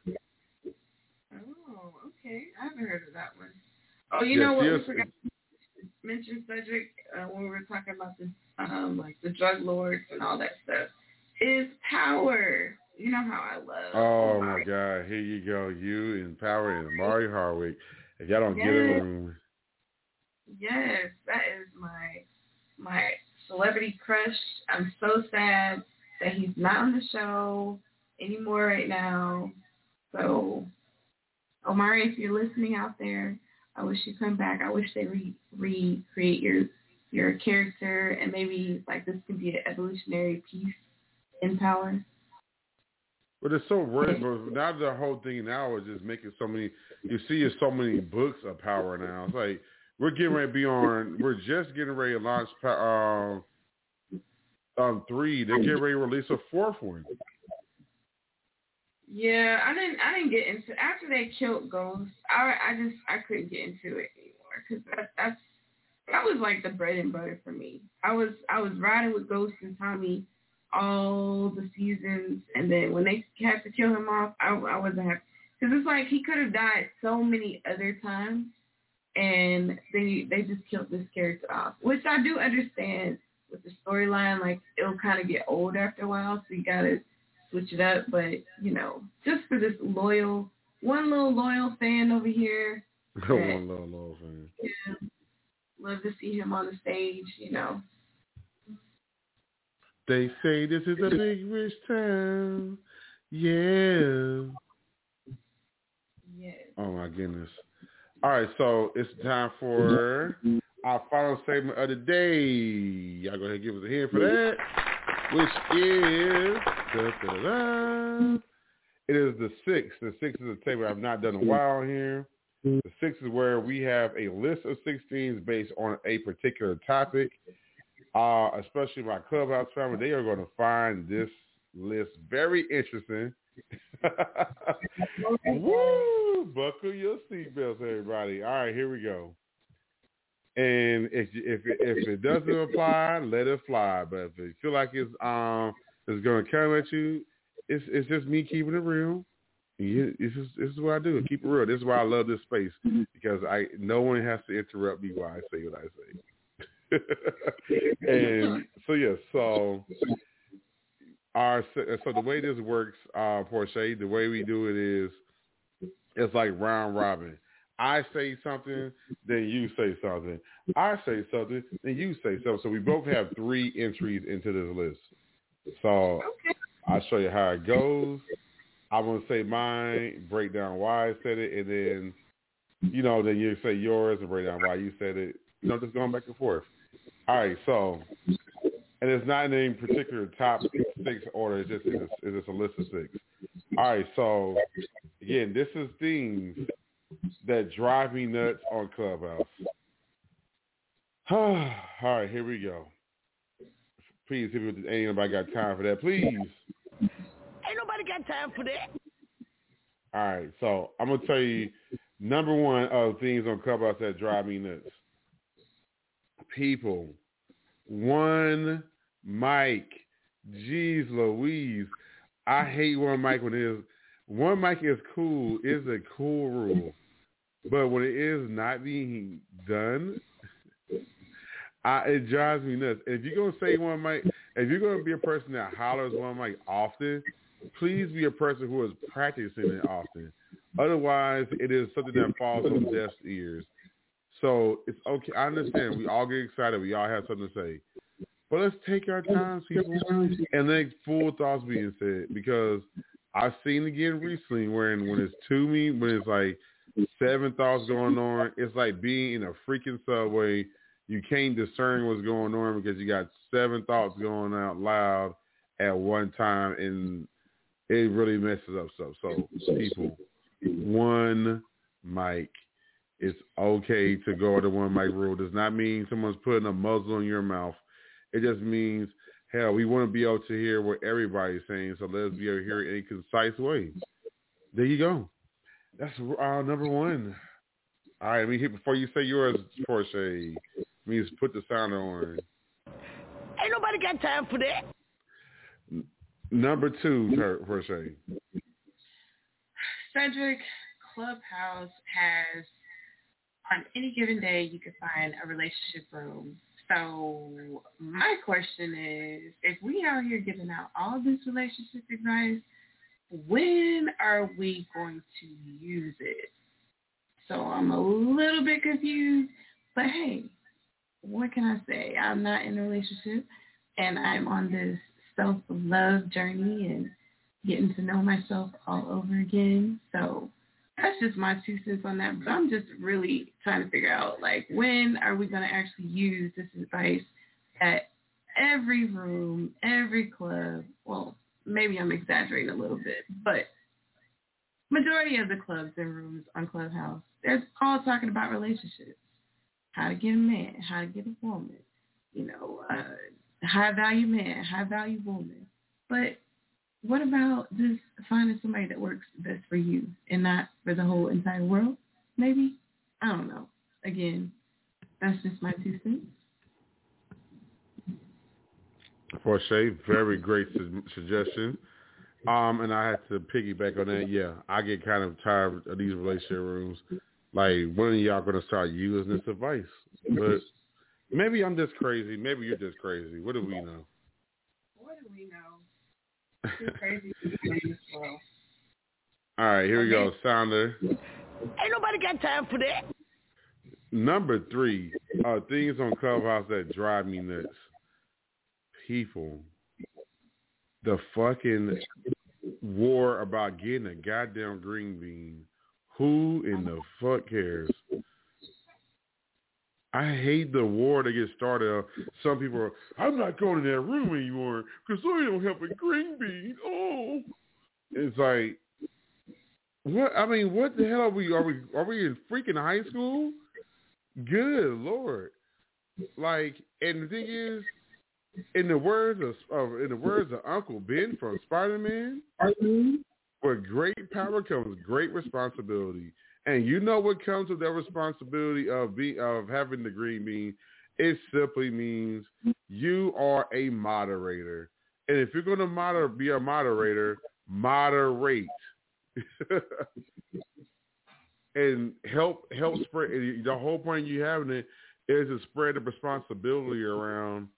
Oh, okay. I haven't heard of that one. Oh, you Yeah, know what? CS We forgot to mention Cedric uh, when we were talking about the um, like the drug lords and all that stuff. Is Power. You know how I love. Oh my God! Here you go, you and Power and Omari Hardwick. If y'all don't get it, him, Yes, that is my my celebrity crush. I'm so sad that he's not on the show anymore right now. So, Omari, if you're listening out there, I wish you come back. I wish they re- recreate your your character and maybe like this could be an evolutionary piece in power. But it's so weird. But now the whole thing now is just making so many. You see, so many books of power now. It's like we're getting ready to be on. We're just getting ready to launch um um three. They're getting ready to release a fourth one. Yeah, I didn't. I didn't get into after they killed Ghost. I I just I couldn't get into it anymore because that that's that was like the bread and butter for me. I was I was riding with Ghost and Tommy all the seasons, and then when they had to kill him off, I I wasn't happy because it's like he could have died so many other times, and they they just killed this character off, which I do understand with the storyline. Like it'll kind of get old after a while, so you gotta switch it up. But you know, just for this loyal one little loyal fan over here. One little little thing. Yeah, love to see him on the stage. You know, They say this is a big rich town. Yeah. yes. Oh my goodness. All right, so it's time for our final segment of the day. Y'all go ahead and give us a hand for that, which is. It is the six. The six is a table I've not done in a while here. The six is where we have a list of 16s based on a particular topic. Uh, especially my clubhouse family, they are going to find this list very interesting. Woo! Buckle your seatbelts, everybody. All right, here we go. And if if if it doesn't apply, let it fly. But if you feel like it's um it's going to come at you, it's it's just me keeping it real. You- This is this is what I do. Keep it real. This is why I love this space because I no one has to interrupt me while I say what I say. and so yeah, so our so the way this works, uh, Portia, the way we do it is it's like round robin. I say something, then you say something. I say something, then you say something. So we both have three entries into this list. So I'll show you how it goes. I'm gonna say mine, break down why I said it, and then you know, then you say yours and break down why you said it. You know, just going back and forth. All right, so and it's not in any particular top six order. It's just it's it's just a list of six. All right, so again, this is things that drive me nuts on Clubhouse. All right, here we go. Please, if ain't anybody got time for that, please. Ain't nobody got time for that. All right, so I'm gonna tell you number one of things on Clubhouse that drive me nuts. People, one mic. Jeez Louise, I hate one mic when it is one mic is cool. Is a cool rule, but when it is not being done, I, it drives me nuts. If you're gonna say one mic, if you're gonna be a person that hollers one mic often, please be a person who is practicing it often. Otherwise, it is something that falls on deaf ears. So it's okay. I understand. We all get excited. We all have something to say. But let's take our time, people, and let full thoughts being said. Because I've seen again recently when when it's to me, when it's like seven thoughts going on, it's like being in a freaking subway. You can't discern what's going on because you got seven thoughts going out loud at one time, and it really messes up stuff. So people, one mic. It's okay to go to one mic rule. Does not mean someone's putting a muzzle in your mouth. It just means, hell, we want to be able to hear what everybody's saying, so let's be able to hear it in a concise way. There you go. That's uh, number one. All right, let me hit before you say yours, Portia. Means put the sound on. Ain't nobody got time for that. Number two, Ter- Portia. Cedric Clubhouse has on any given day you can find a relationship room. So my question is, if we out here giving out all this relationship advice, when are we going to use it? So I'm a little bit confused, but hey, what can I say? I'm not in a relationship and I'm on this self-love journey and getting to know myself all over again. So that's just my two cents on that. But I'm just really trying to figure out, like, when are we going to actually use this advice at every room, every club? Well, maybe I'm exaggerating a little bit, but majority of the clubs and rooms on Clubhouse, they're all talking about relationships, how to get a man, how to get a woman, you know, uh, high value man, high value woman. But what about just finding somebody that works best for you and not for the whole entire world? Maybe? I don't know. Again, that's just my two cents. Portia, very great su- suggestion. Um, and I had to piggyback on that. Yeah, I get kind of tired of these relationship rooms. Like, when are y'all going to start using this advice? But maybe I'm just crazy. Maybe you're just crazy. What do we know? What do we know? Too crazy to be in this world. All right, here we go. Sounder. Ain't nobody got time for that. Number three, uh, things on Clubhouse that drive me nuts. People, the fucking war about getting a goddamn green bean. Who in the fuck cares? I hate the war that gets started. Some people are, I'm not going in that room anymore because I don't have a green bean. Oh, it's like, what? I mean, what the hell are we? Are we? Are we in freaking high school? Good lord! Like, and the thing is, in the words of, of in the words of Uncle Ben from Spider Man, with great power comes great responsibility. And you know what comes with that responsibility of be of having the green bean? It simply means you are a moderator. And if you're gonna moder be a moderator, moderate. and help help spread the whole point you having it is to spread the responsibility around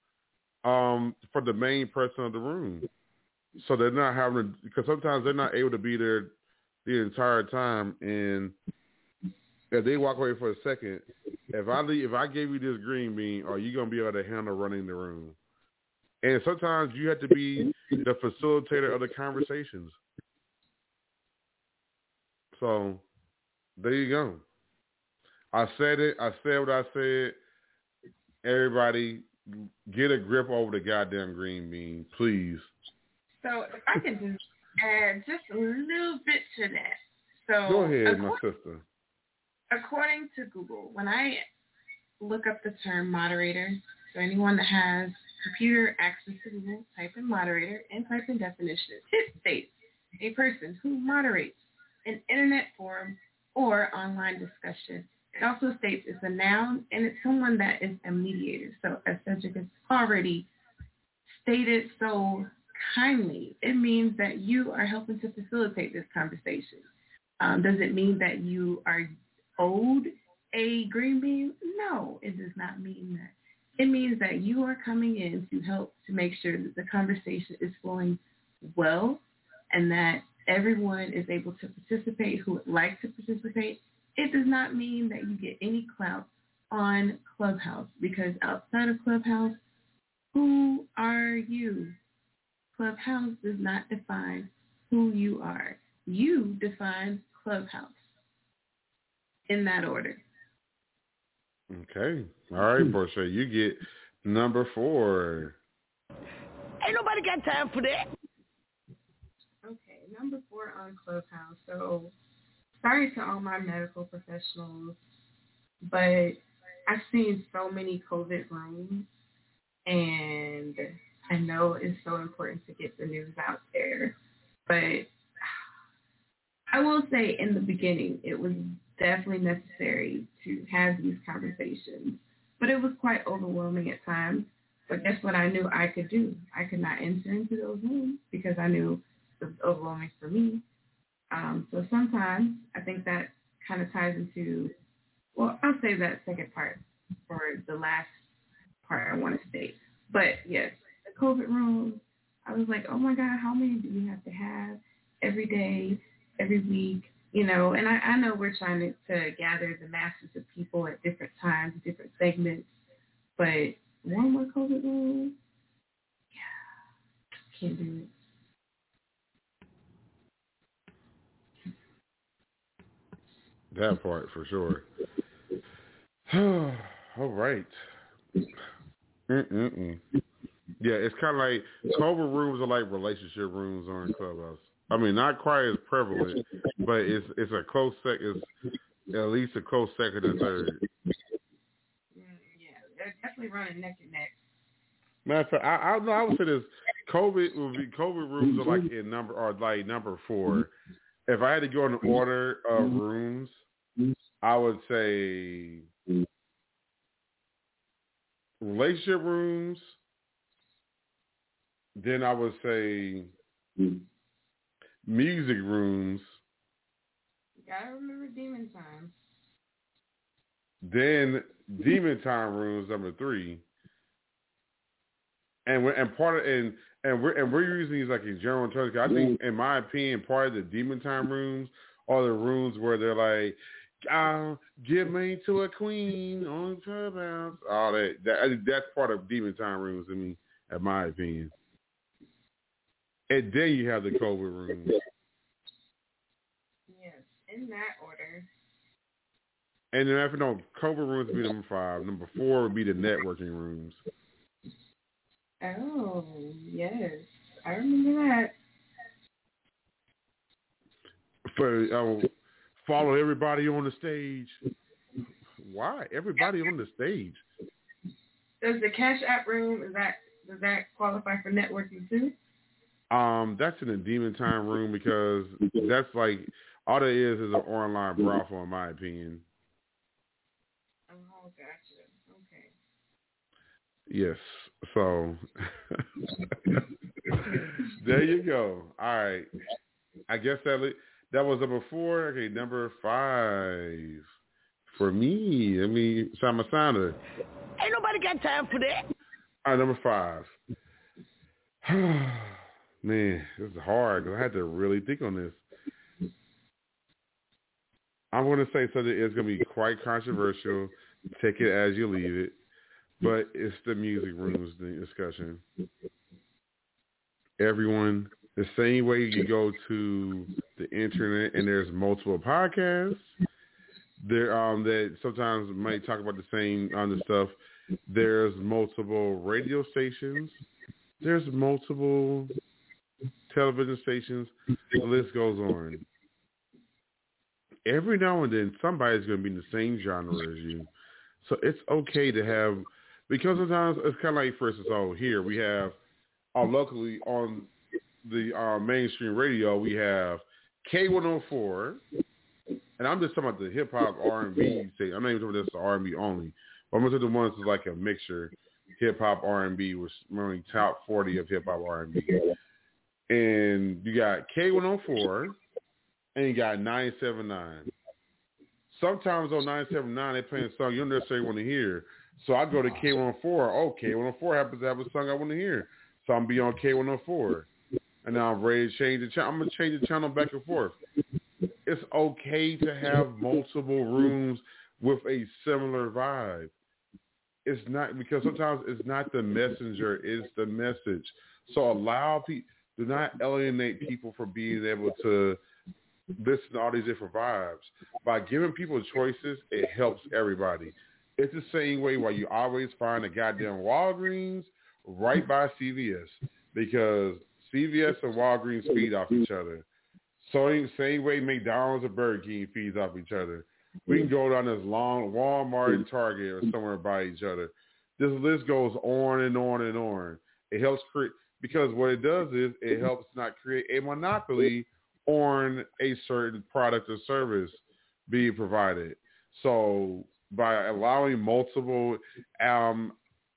um for the main person of the room. So they're not having to because sometimes they're not able to be there the entire time and if they walk away for a second, if I leave, if I gave you this green bean, are you gonna be able to handle running the room? And sometimes you have to be the facilitator of the conversations. So there you go. I said it. I said what I said. Everybody, get a grip over the goddamn green bean, please. So if I can just add just a little bit to that. So Go ahead, my sister. according to Google, when I look up the term moderator, so anyone that has computer access to Google, type in moderator and type in definition. It states a person who moderates an internet forum or online discussion. It also states it's a noun and it's someone that is a mediator. So as Cedric has already stated so kindly, it means that you are helping to facilitate this conversation. Um, does it mean that you are owed a green bean? No, it does not mean that. It means that you are coming in to help to make sure that the conversation is flowing well and that everyone is able to participate who would like to participate. It does not mean that you get any clout on Clubhouse because outside of Clubhouse, who are you? Clubhouse does not define who you are. You define Clubhouse in that order. Okay. All right, Portia, you get number four. Ain't nobody got time for that. Okay, number four on Clubhouse. So sorry to all my medical professionals, but I've seen so many COVID rooms and I know it's so important to get the news out there. But I will say in the beginning, it was definitely necessary to have these conversations. But it was quite overwhelming at times. But guess what I knew I could do? I could not enter into those rooms because I knew it was overwhelming for me. Um, so sometimes I think that kind of ties into, well, I'll save that second part for the last part I want to state. But yes, COVID rooms, I was like, oh my God, how many do we have to have every day, every week? You know, and I, I know we're trying to, to gather the masses of people at different times, different segments, but one more COVID room, yeah, can't do it. That part for sure. All right. Mm-mm-mm. Yeah, it's kind of like COVID rooms are like relationship rooms on Clubhouse. I mean, not quite as prevalent, but it's it's a close sec. It's at least a close second and third. Yeah, they're definitely running neck and neck. Matter of fact, I, I no, I would say this: COVID would be COVID rooms are like in number are like number four. If I had to go in order of rooms, I would say relationship rooms. Then I would say music rooms. You gotta remember demon time. Then demon time rooms number three. and we're and part of and and we're and we're using these like in general terms. 'cause I think, in my opinion, part of the demon time rooms are the rooms where they're like, uh, "Give me to a queen on clubhouse." All that. That that's part of demon time rooms I mean, in my opinion. And then you have the COVID rooms. Yes, in that order. And then after no, COVID rooms would be number five. Number four would be the networking rooms. Oh, yes. I remember that. For uh, follow everybody on the stage. Why everybody on the stage? Does the Cash App room is that does that qualify for networking too? Um, that's in the demon time room because that's like all that is is an online brothel, in my opinion. Oh, gotcha. Okay. Yes. So there you go. All right. I guess that li- that was number four. Okay, number five for me. I mean, Sama Sana. Ain't nobody got time for that. All right, number five. Man, this is hard because I had to really think on this. I'm going to say something that's going to be quite controversial. Take it as you leave it. But it's the music rooms discussion. Everyone, the same way you go to the internet and there's multiple podcasts, there um that sometimes might talk about the same on the stuff. There's multiple radio stations. There's multiple television stations. The list goes on. Every now and then, somebody's going to be in the same genre as you. So it's okay to have, because sometimes it's kind of like, for instance, oh, here we have, uh, locally on the uh, mainstream radio, we have K104, and I'm just talking about the hip hop R&B. Say, I'm not even talking about this R&B only. But I'm going to the ones that's like a mixture, hip hop R&B, was running top 40 of hip hop R&B. And you got K104, and you got 979. Sometimes on 979, they playing a song you don't necessarily want to hear. So I go to K104. Oh, K104 happens to have a song I want to hear. So I'm be on K104. And now I'm ready to change the channel. I'm going to change the channel back and forth. It's okay to have multiple rooms with a similar vibe. It's not because sometimes it's not the messenger, it's the message. So allow people, do not alienate people from being able to listen to all these different vibes. By giving people choices, it helps everybody. It's the same way why you always find a goddamn Walgreens right by CVS because CVS and Walgreens feed off each other. So same way McDonald's and Burger King feeds off each other. We can go down this long Walmart and Target or somewhere by each other. This list goes on and on and on. It helps create because what it does is it helps not create a monopoly on a certain product or service being provided. So by allowing multiple um,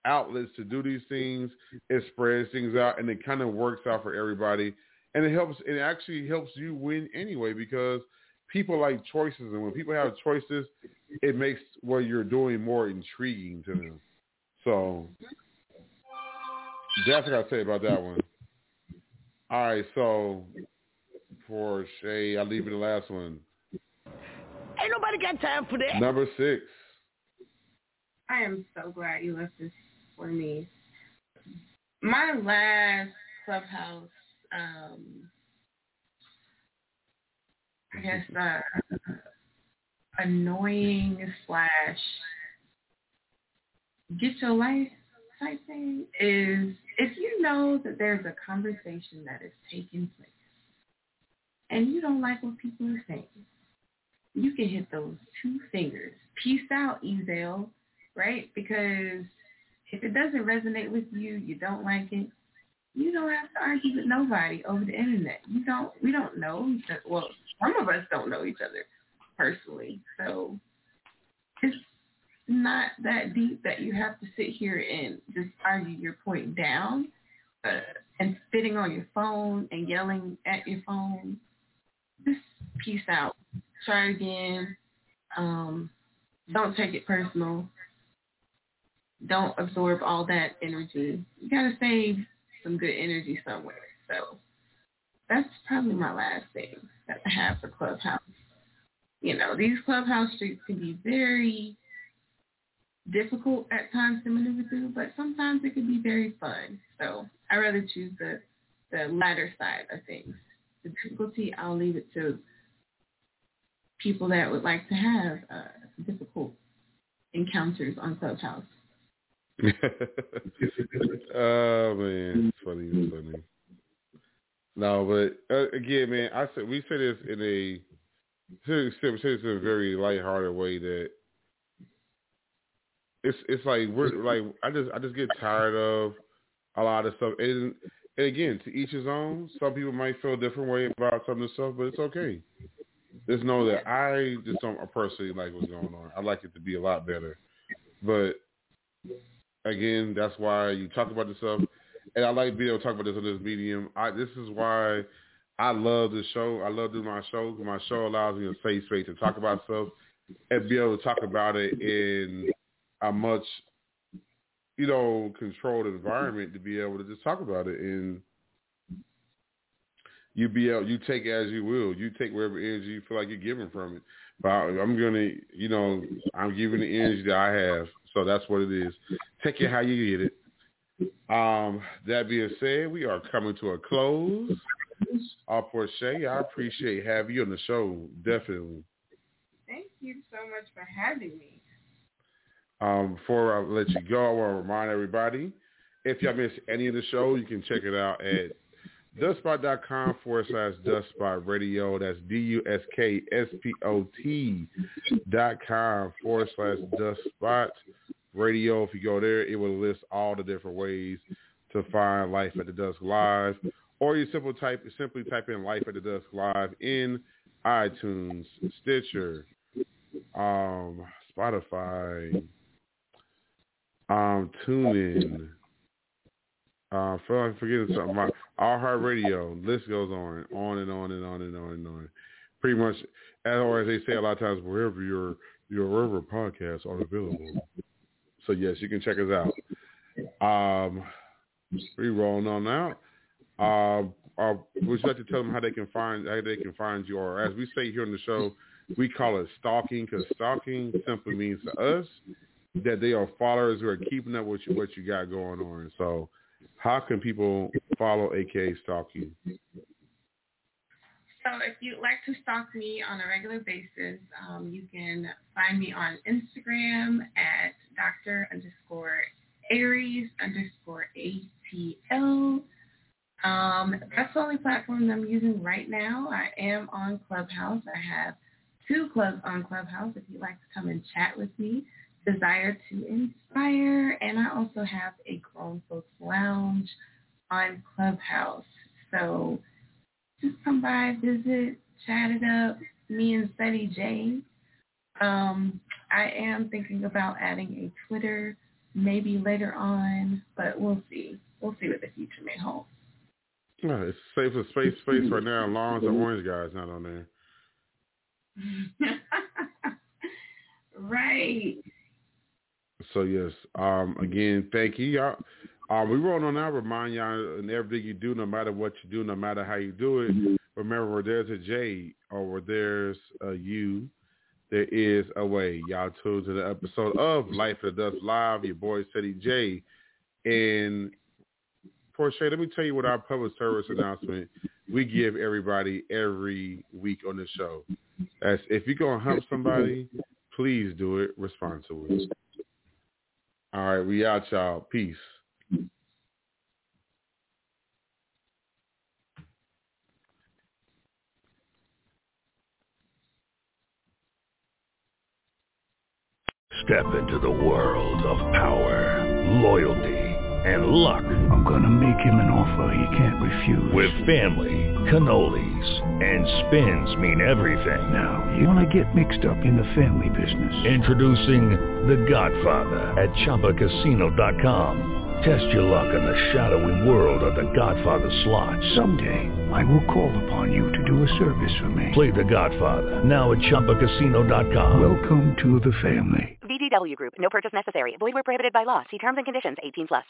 outlets to do these things, it spreads things out and it kind of works out for everybody. And it helps. It actually helps you win anyway because people like choices, and when people have choices, it makes what you're doing more intriguing to them. So that's what I say about that one. All right, so for Shay, I'll leave you the last one. Ain't nobody got time for that. Number six. I am so glad you left this for me. My last clubhouse, um, I guess, uh, annoying slash get your life is if you know that there's a conversation that is taking place and you don't like what people are saying, you can hit those two fingers. Peace out, Ezel, right? Because if it doesn't resonate with you, you don't like it, you don't have to argue with nobody over the internet. You don't, we don't know each other. Well, some of us don't know each other personally. So it's not that deep that you have to sit here and just argue your point down uh, and sitting on your phone and yelling at your phone. Just peace out. Try again. Um, don't take it personal. don't absorb all that energy. You gotta save some good energy somewhere. So that's probably my last thing that I have for Clubhouse. You know, these Clubhouse streets can be very difficult at times to maneuver through, but sometimes it can be very fun. So I rather choose the the latter side of things. The difficulty, I'll leave it to people that would like to have uh, difficult encounters on Clubhouse. oh man, it's funny, it's funny. No, but uh, again, man, I said we say this in a say this in a very lighthearted way that it's it's like we're like I just I just get tired of a lot of stuff. And, and again, to each his own. Some people might feel a different way about some of the stuff, but it's okay. Just know that I just don't personally like what's going on. I like it to be a lot better. But again, that's why you talk about this stuff. And I like being able to talk about this on this medium. I this is why I love this show. I love doing my show. My show allows me a safe space to talk about stuff and be able to talk about it in a much, you know, controlled environment to be able to just talk about it and you be able, you take as you will. You take wherever energy you feel like you're giving from it. But I'm gonna, you know, I'm giving the energy that I have, so that's what it is. Take it how you get it. Um, that being said, we are coming to a close. Uh, Portia, I appreciate having you on the show. Definitely. Thank you so much for having me. Um, before I let you go, I want to remind everybody, if y'all missed any of the show, you can check it out at duskspot.com forward slash duskspot radio. That's D-U-S-K-S-P-O-T dot com forward slash duskspot radio. If you go there, it will list all the different ways to find Life After Dusk Live. Or you simply type simply type in Life After Dusk Live in iTunes, Stitcher, um, Spotify, um, TuneIn, uh, feel like forgetting something. My iHeartRadio. List goes on, on and on and on and on and on. Pretty much, as or as they say a lot of times, wherever your your wherever podcasts are available. So yes, you can check us out. Um, we rolling on now. Uh, uh, would you like to tell them how they can find how they can find you, or as we say here on the show, we call it stalking because stalking simply means to us that they are followers who are keeping up with you, what you got going on. So how can people follow AKA Stalk You? So if you'd like to stalk me on a regular basis, um, you can find me on Instagram at Dr. underscore Aries underscore ATL. Um, that's the only platform I'm using right now. I am on Clubhouse. I have two clubs on Clubhouse if you'd like to come and chat with me. Desire to Inspire, and I also have a Grown Folks Lounge on Clubhouse. So just come by, visit, chat it up. Me and Ceddy J. Um, I am thinking about adding a Twitter maybe later on, but we'll see. We'll see what the future may hold. Yeah, it's safe for space space right now. Long as the orange guy's not on there. right. So yes, um, again, thank you. Y'all. Uh, we want to now remind y'all in everything you do, no matter what you do, no matter how you do it, remember where there's a J or where there's a U, there is a way. Y'all tuned to the episode of Life After Dusk Live, your boy Ceddy J. And Portia, let me tell you what our public service announcement we give everybody every week on the show. As if you're gonna hump somebody, please do it responsibly. All right, we out, y'all. Peace. Step into the world of power, loyalty, and luck. I'm gonna make him an offer he can't refuse. With family, cannolis, and spins mean everything. Now, you wanna get mixed up in the family business. Introducing The Godfather at ChumbaCasino.com. Test your luck in the shadowy world of The Godfather slot. Someday, I will call upon you to do a service for me. Play The Godfather now at ChumbaCasino.com. Welcome to the family. VGW Group. No purchase necessary. Void where prohibited by law. See terms and conditions. 18 plus.